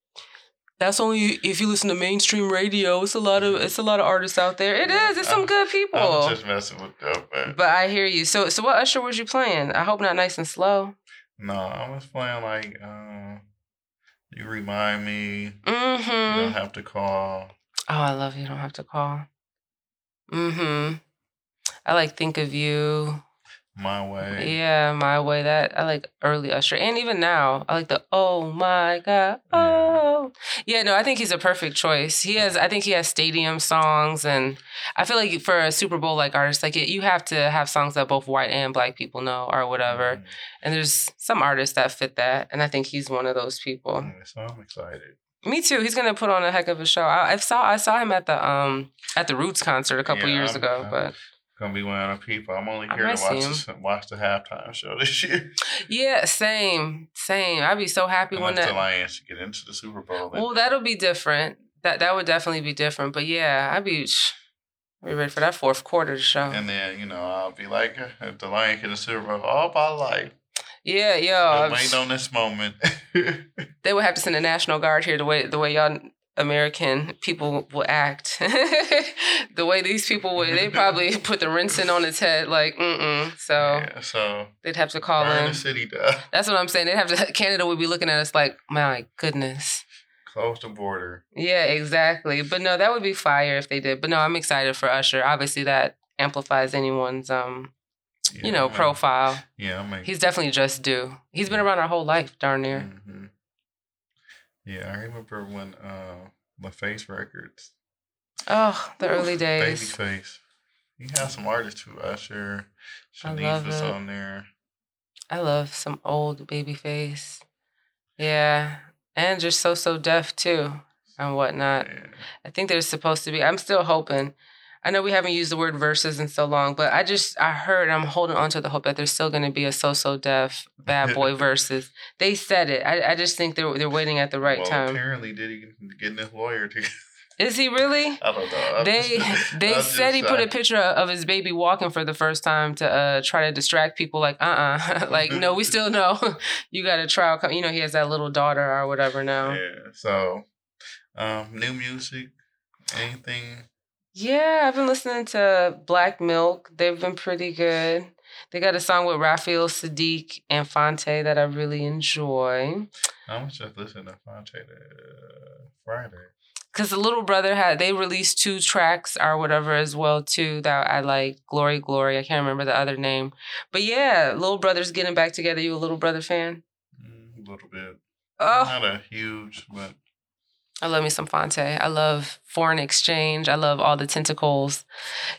that's only if you listen to mainstream radio. It's a lot of it's a lot of artists out there. It is. It's some I'm- good I people. was just messing with them, but, But I hear you. So so what Usher was you playing? I hope not nice and slow. no, I was playing like um, you remind me. Mm-hmm. don't have to call. Oh, I love you. Don't have to call. Mm-hmm. I like think of you. My way. Yeah, my way. That I like early Usher, and even now, I like the oh my god, oh yeah. No, I think he's a perfect choice. He has, I think he has stadium songs, and I feel like for a Super Bowl like artist, like you have to have songs that both white and black people know or whatever. Mhm. And there's some artists that fit that, and I think he's one of those people. Yeah, so I'm excited. Me too. He's gonna put on a heck of a show. I, I saw I saw him at the um at the Roots concert a couple Yeah, years I'm- ago, I'm but. Gonna be one of the people. I'm only here to watch this, watch the halftime show this year. Yeah, same, same. I'd be so happy when Unless that. the Lions get into the Super Bowl. then- Well, that'll be different. That that would definitely be different. But yeah, I'd be, I'd be ready for that fourth quarter to show. and then you know I'll be like, if the Lion get the Super Bowl, all my life, yeah, yo, been waiting on this moment. they would have to send a national guard here the way the way y'all American people will act. the way these people would, they probably put the rinsing on its head, like, mm So, yeah, so they'd have to call in. the city down. That's what I'm saying. They'd have to. Canada would be looking at us like, my goodness. Close the border. Yeah, exactly. But no, that would be fire if they did. But no, I'm excited for Usher. Obviously, that amplifies anyone's um, Yeah, you know, I'm- profile. Yeah, I'm He's definitely just due. He's been around our whole life, darn near. hmm Yeah, I remember when uh, LaFace Records, Oh, the early days. Babyface. He had some artists too. Usher, I Shanice was it. on there. I love some old Babyface. Yeah. And just So So Def too and whatnot. Yeah. I think there's supposed to be I'm still hoping. I know we haven't used the word verses in so long, but I just I heard I'm holding on to the hope that there's still gonna be a So So Def bad boy Verzuz. They said it. I, I just think they're they're waiting at the right well, time. apparently, did he get his lawyer to? Is he really? I don't know. I'm They just- they I'm said he put a picture of his baby walking for the first time to uh try to distract people. Like uh uh like no, we still know you got a trial. Com-. You know he has that little daughter or whatever now. Yeah. Yeah. So, um, new music, anything? I've been listening to Black Milk. They've been pretty good. They got a song with Raphael Saadiq and Phonte that I really enjoy. I was just listening to Phonte uh, Friday. Cause the little brother had they released two tracks or whatever as well too that I like. Glory, Glory. I can't remember the other name, but yeah, little brother's getting back together. You a little brother fan? Mm, a little bit. Oh, Not a huge, but I love me some Phonte. I love Foreign Exchange. I love all the tentacles.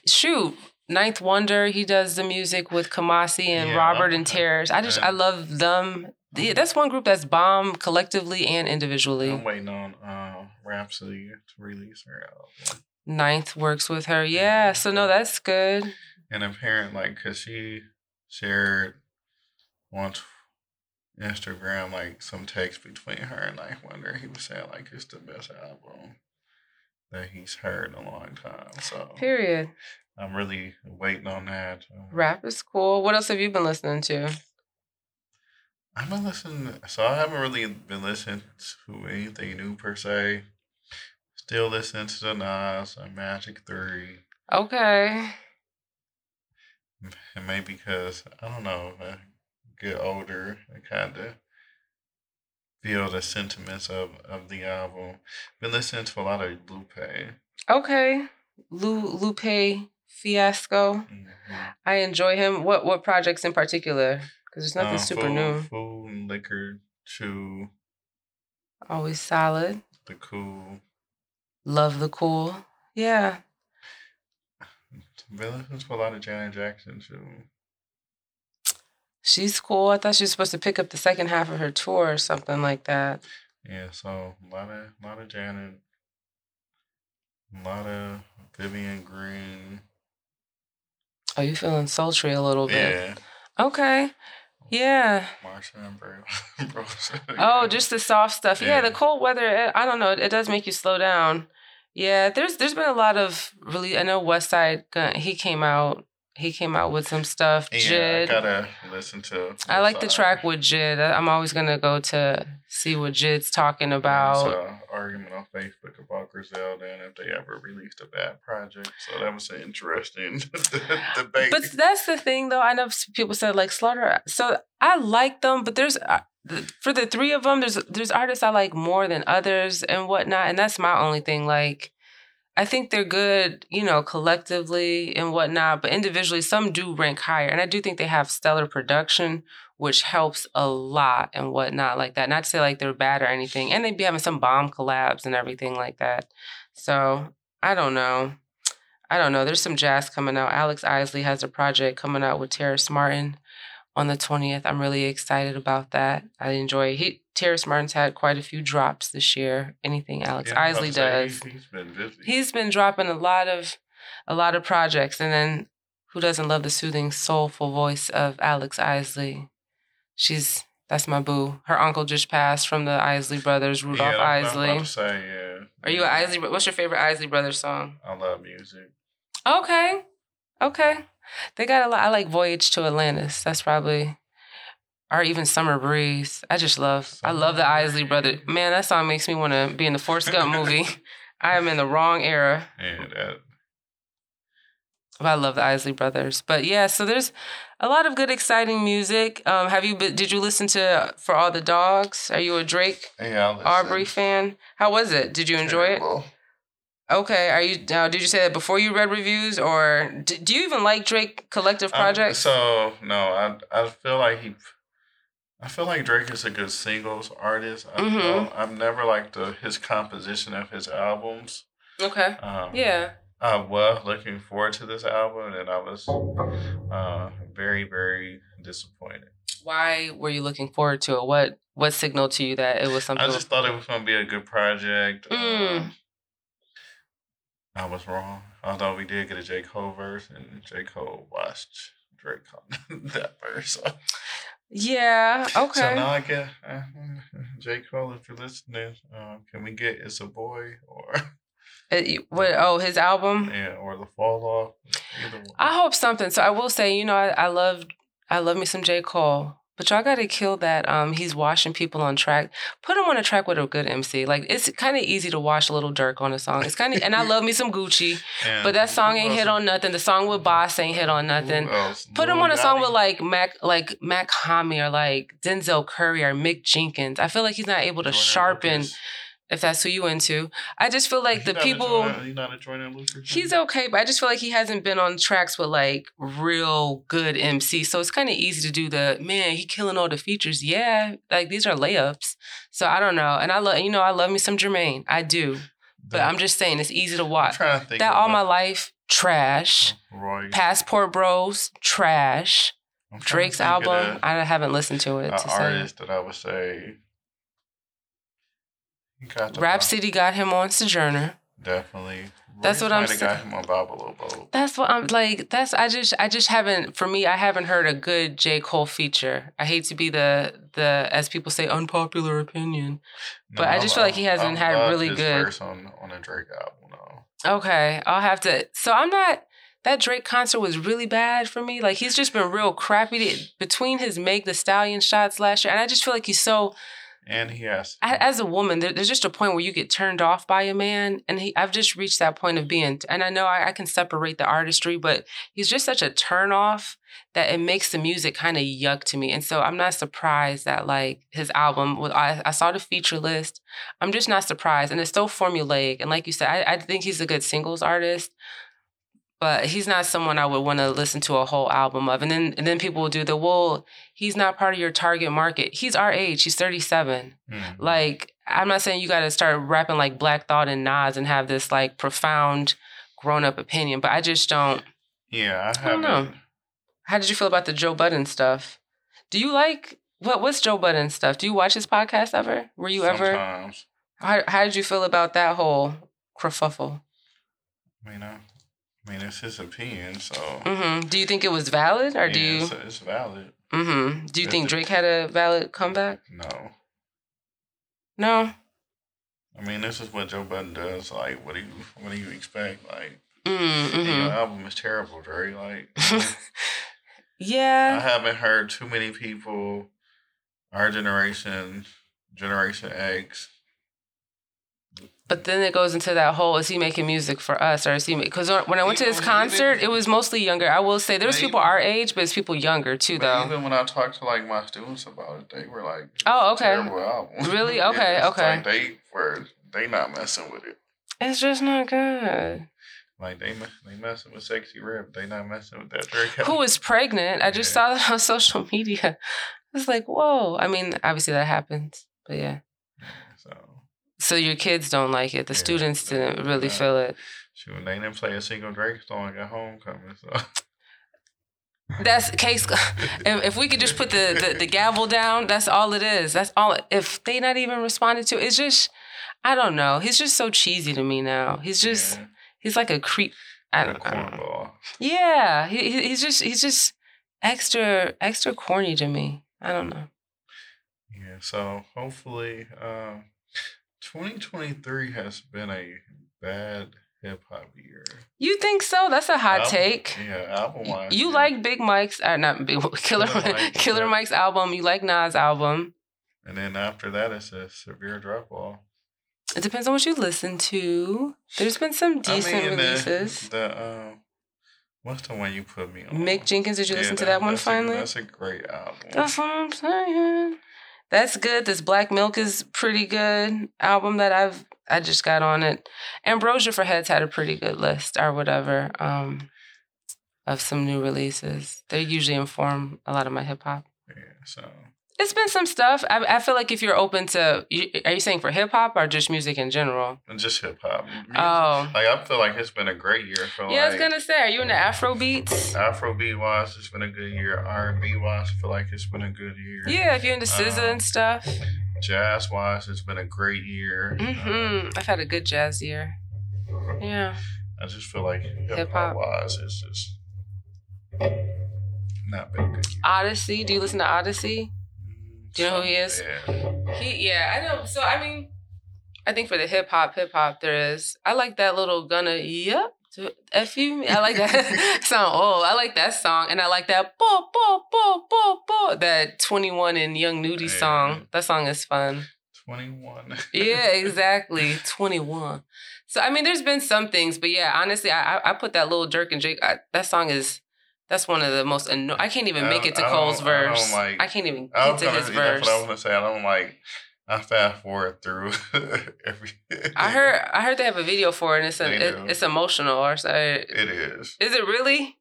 Shoot, Ninth Wonder. He does the music with Kamasi and Yeah, Robert and. Terrace. I just I love them. Yeah, that's one group that's bomb collectively and individually. I'm waiting on uh, Rapsody to release her album. Ninth works with her. Yeah, so no, that's good. And apparent, like, cause she shared on t- Instagram like some text between her and Ninth Wonder. He was saying like it's the best album that he's heard in a long time. So Period. I'm really waiting on that. Uh, Rap is cool. What else have you been listening to? I've been listening, so I haven't really been listening to anything new per se. Still listening to the Nas and Magic Three, Okay. and maybe because I don't know, get older, I kind of feel the sentiments of of the album. Been listening to a lot of Lupe. Okay. Lu Lupe Fiasco. Mhm. I enjoy him. What what projects in particular? Because there's nothing Um, super food, new. Food and liquor, chew, Always solid. the cool. Love the cool. Yeah. Been listening to a lot of Janet Jackson too. She's cool. I thought she was supposed to pick up the second half of her tour or something like that. Yeah, so a lot of a lot of Janet, a lot of Vivian Green. Oh, you feeling sultry a little bit. Yeah, Okay. Yeah. Marsha and Bro- Oh, just the soft stuff. Yeah, Yeah. the cold weather. I don't know. It, does make you slow down. Yeah, there's there's been a lot of really. I know Westside Gunn. He came out. He came out with some stuff. yeah, I Jid. gotta listen to. I like the track with Jid. I- I'm always gonna go to see what Jid's talking about. There was a argument on Facebook about Griselda and if they ever released a bad project. So that was an interesting debate. But that's the thing, though. I know people said like Slaughter. So I like them, but there's uh, for the three of them, there's there's artists I like more than others and whatnot, and that's my only thing. Like, I think they're good, you know, collectively and whatnot, but individually, some do rank higher, and I do think they have stellar production, which helps a lot and whatnot like that. Not to say like they're bad or anything, and they'd be having some bomb collabs and everything like that. So I don't know. I don't know. There's some jazz coming out. Alex Isley has a project coming out with Terrace Martin on the 20th. I'm really excited about that. I enjoy he Terrace Martin's had quite a few drops this year. Anything Alex Yeah, Isley does. say, He's been busy. He's been dropping a lot of a lot of projects and then who doesn't love the soothing soulful voice of Alex Isley? She's that's my boo. Her uncle just passed from the Isley brothers, Rudolph yeah, I'm- I'm Isley. about to say, yeah. Are you an Isley? What's your favorite Isley brothers song? I love music. Okay. Okay. They got a lot. I like Voyage to Atlantis. That's probably or even Summer Breeze. I just love. I love the Isley Brothers. Man, that song makes me want to be in the Forrest Gump movie. I am in the wrong era. Yeah, that. But I love the Isley Brothers. But yeah, so there's a lot of good, exciting music. Um, have you? Been, did you listen to For All the Dogs? Are you a Drake Yeah, Aubrey fan? How was it? Did you enjoy it? Okay. Are you now? Did you say that before you read reviews, or d- do you even like Drake Collective Um, Projects? so no, I I feel like he, I feel like Drake is a good singles artist. I Mhm. feel, I've never liked the, his composition of his albums. okay. Um, Yeah. I was looking forward to this album, and I was uh, very very disappointed. Why were you looking forward to it? What What signaled to you that it was something? I just thought it was going to be a good project. Mm. Um, I was wrong. Although we did get a J Cole verse, and J Cole watched Drake on that verse. So. Yeah. Okay. So now I get uh, J. Cole, if you're listening, uh, can we get It's a Boy or Uh, you- what? Oh, his album. yeah, or the fall off? I hope something. So I will say, you know, I, I love I love me some J. Cole. But y'all gotta kill that. Um, he's washing people on track. Put him on a track with a good MC. Like it's kind of easy to wash a Lil Durk on a song. It's kind of, and I love me some Gucci. And But that song ain't hit on nothing. The song with Boss ain't hit on nothing. Put him on a song with like Mac, like Mach-Hommy or like Denzel Curry or Mick Jenkins. I feel like he's not able to sharpen. If that's who you into, I just feel like He the people. Joyner- he not a Joyner uh, Lucas. He's okay, but I just feel like he hasn't been on tracks with like real good MC. So it's kind of easy to do the man, he killing all the features. Yeah, like these are layups. So I don't know. And I love, you know, I love me some Jermaine. I do. But I'm just saying it's easy to watch. to That all my life, trash. Oh, Roy. Passport Bros, trash. I'm trying to Drake's album, I haven't listened to it. a To say. artist that I would say. Got the Rap vibe. City got him on Sojourner. Definitely. That's Royce what I'm saying. got him on Babalo Boat. That's what I'm like. That's I just I just haven't for me. I haven't heard a good J Cole feature. I hate to be the the as people say unpopular opinion. But I just feel like he hasn't had loved really good- verse on on a Drake album. No. Okay, I'll have to. So I'm not. That Drake concert was really bad for me. Like he's just been real crappy to, between his Make the Stallion shots last year, and I just feel like he's so. And he has As a woman, there's just a point where you get turned off by a man, and he. I've just reached that point of being, and I know I, I can separate the artistry, but he's just such a turn off that it makes the music kind of yuck to me. And so I'm not surprised that like his album. I, I saw the feature list. I'm just not surprised, and it's so formulaic. And like you said, I, I think he's a good singles artist but he's not someone I would want to listen to a whole album of. And then and then people will do the well, he's not part of your target market. He's our age. He's 37. Mhm. Like I'm not saying you got to start rapping like Black Thought and Nas and have this like profound grown up opinion, but I just don't. yeah, I I don't know. How did you feel about the Joe Budden stuff? Do you like what? What's Joe Budden stuff? Do you watch his podcast ever? Were you ever? Sometimes, How, how did you feel about that whole kerfuffle? you know, I mean, it's his opinion, so hmm Do you think it was valid, or do yeah, you? It's, it's valid. hmm Do you It's think Drake had a valid comeback? No, No. I mean, this is what Joe Budden does. Like, what do you what do you expect? Like, Mm-hmm. your album is terrible, Dre. Like, yeah. I haven't heard too many people, our generation, Generation X. But then it goes into that whole: Is he making music for us, or is he? Because when I went to his concert, even- it was mostly younger. I will say there was people even- our age, but it's people younger too, though. even when I talked to like my students about it, they were like, Oh, okay. album." Really? Okay, it's okay. Like they were they not messing with it. It's just not good. Like they they messing with Sexyy Red, they not messing with that Drake. Who is pregnant? I just Yeah. saw that on social media. I was like, whoa. I mean, obviously that happens, but yeah. So So your kids don't like it. The Yeah, students didn't really feel it. shoot, they didn't play a single Drake song at homecoming. So That's case. If, if we could just put the, the the gavel down, that's all it is. That's all. If they not even responded to, it, it's just. I don't know. He's just so cheesy to me now. He's just. yeah, He's like a creep. I don't, I don't know. Yeah, he, he- he's just he's just extra extra corny to me. I don't know. Yeah. So hopefully, um, 2023 has been a bad hip hop year. You think so? That's a hot Album- take. Yeah, album wise. You like Big Mike's, uh, not Big Killer Killer Mike, Killer. Mike's album. You like Nas' album. and then after that, it's a severe drop off. It depends on what you listen to. There's been some decent I mean, releases. The, the um, what's the one you put me on? Mick Jenkins, did you Yeah, listen to that one that's a- finally? that's a great album. That's what I'm saying. That's good. This Black Milk is pretty good album that I've I just got on it. Ambrosia for Heads had a pretty good list or whatever um, of some new releases. They usually inform a lot of my hip hop. yeah, so It's been some stuff. I, I feel like if you're open to, you, are you saying for hip hop or just music in general? just hip hop. Oh, Like I feel like it's been a great year for yeah. I was gonna say, are you into Afro beats? Afro beat wise, it's been a good year. R and B wise, I feel like it's been a good year. Yeah, if you're into SZA Um, and stuff. Jazz wise, it's been a great year. Uh, hmm I've had a good jazz year. Yeah. I just feel like hip hop wise, it's just not been a good year. Odyssey. Do you listen to Odyssey? Do you know who he is? Yeah. He, yeah, I know. So I mean, I think for the hip hop, hip hop, there is. I like that little Gunna. Yep. to F you. I like that sound old. I like that song, and I like that bo bo bo bo bo that Twenty One and Young Nudy Yeah. song. That song is fun. Twenty one. Yeah, exactly. Twenty One. So I mean, there's been some things, but yeah, honestly, I I, I put that little jerk and Jake. I, that song is. That's one of the most anno- I can't even I make it to Cole's don't- I verse. like- I can't even I get was to his verse. that's what I was gonna say. I don't like. I fast forward through every. I heard I heard they have a video for it and it's a, it, it's emotional or so. it is. Is it really?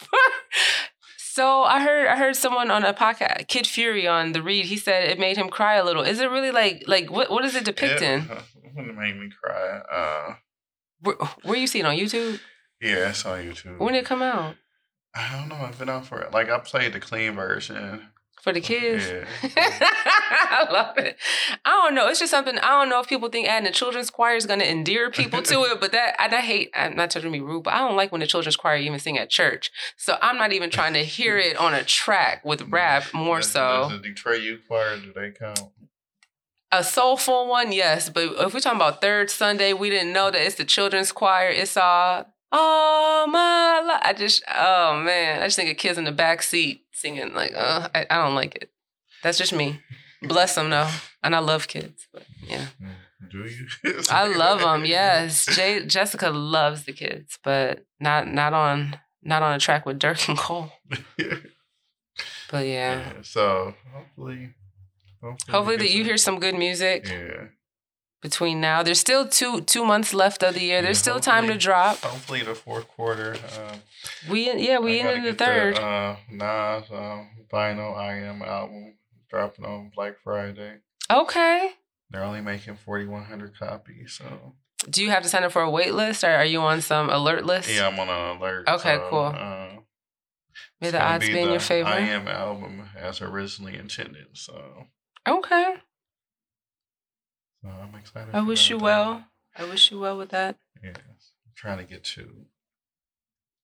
so I heard I heard someone on a podcast, Kid Fury on the read. He said it made him cry a little. Is it really like like what what is it depicting? It, it made me cry. Uh, Where, where you see it on YouTube? yeah, it's on YouTube. When did it come out I don't know. I've been out for it. Like I played the clean version. for the kids? Yeah. I love it. I don't know. It's just something. I don't know if people think adding a children's choir is going to endear people to it, but that I, I hate. I'm not trying to be rude, but I don't like when the children's choir even sing at church. So I'm not even trying to hear it on a track with rap. More Does- so, Does the Detroit Youth Choir do they count? a soulful one, yes. But if we're talking about Third Sunday, we didn't know that it's the children's choir. It's all. Oh my! li-" I just, oh man, I just think of kids in the back seat singing like, uh, I, I don't like it. That's just me. Bless them though, and I love kids. But yeah, Mm, Do you? I love them. Yes, Jay, Jessica loves the kids, but not not on not on a track with Durk and Cole. But yeah, Yeah, So hopefully, hopefully, hopefully that you some- hear some good music Yeah. Between now. There's still two two months left of the year. There's Yeah, still time to drop. Hopefully the fourth quarter. Um, We yeah we in the third. uh, Nas um, vinyl I am album dropping on Black Friday. Okay. They're only making forty one hundred copies, so Do you have to sign up for a wait list or are you on some alert list? yeah, I'm on an alert. Okay, so, cool. Uh, May the odds be in the your favor. I am album as originally intended, so, Okay. So I'm excited. I wish you well. I wish you well with that. Yes, I'm trying to get two.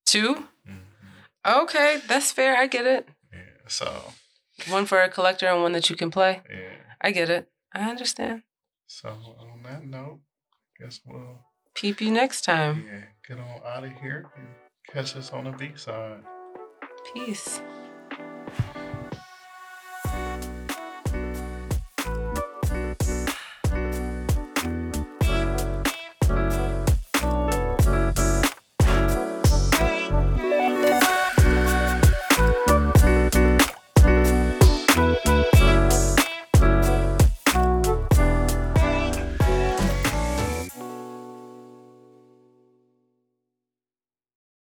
Two? hmm Okay, that's fair. I get it. Yeah, so One for a collector and one that you can play. yeah. I get it. I understand. So on that note, guess we'll Peep you next time. yeah get on out of here and catch us on the B side. Peace.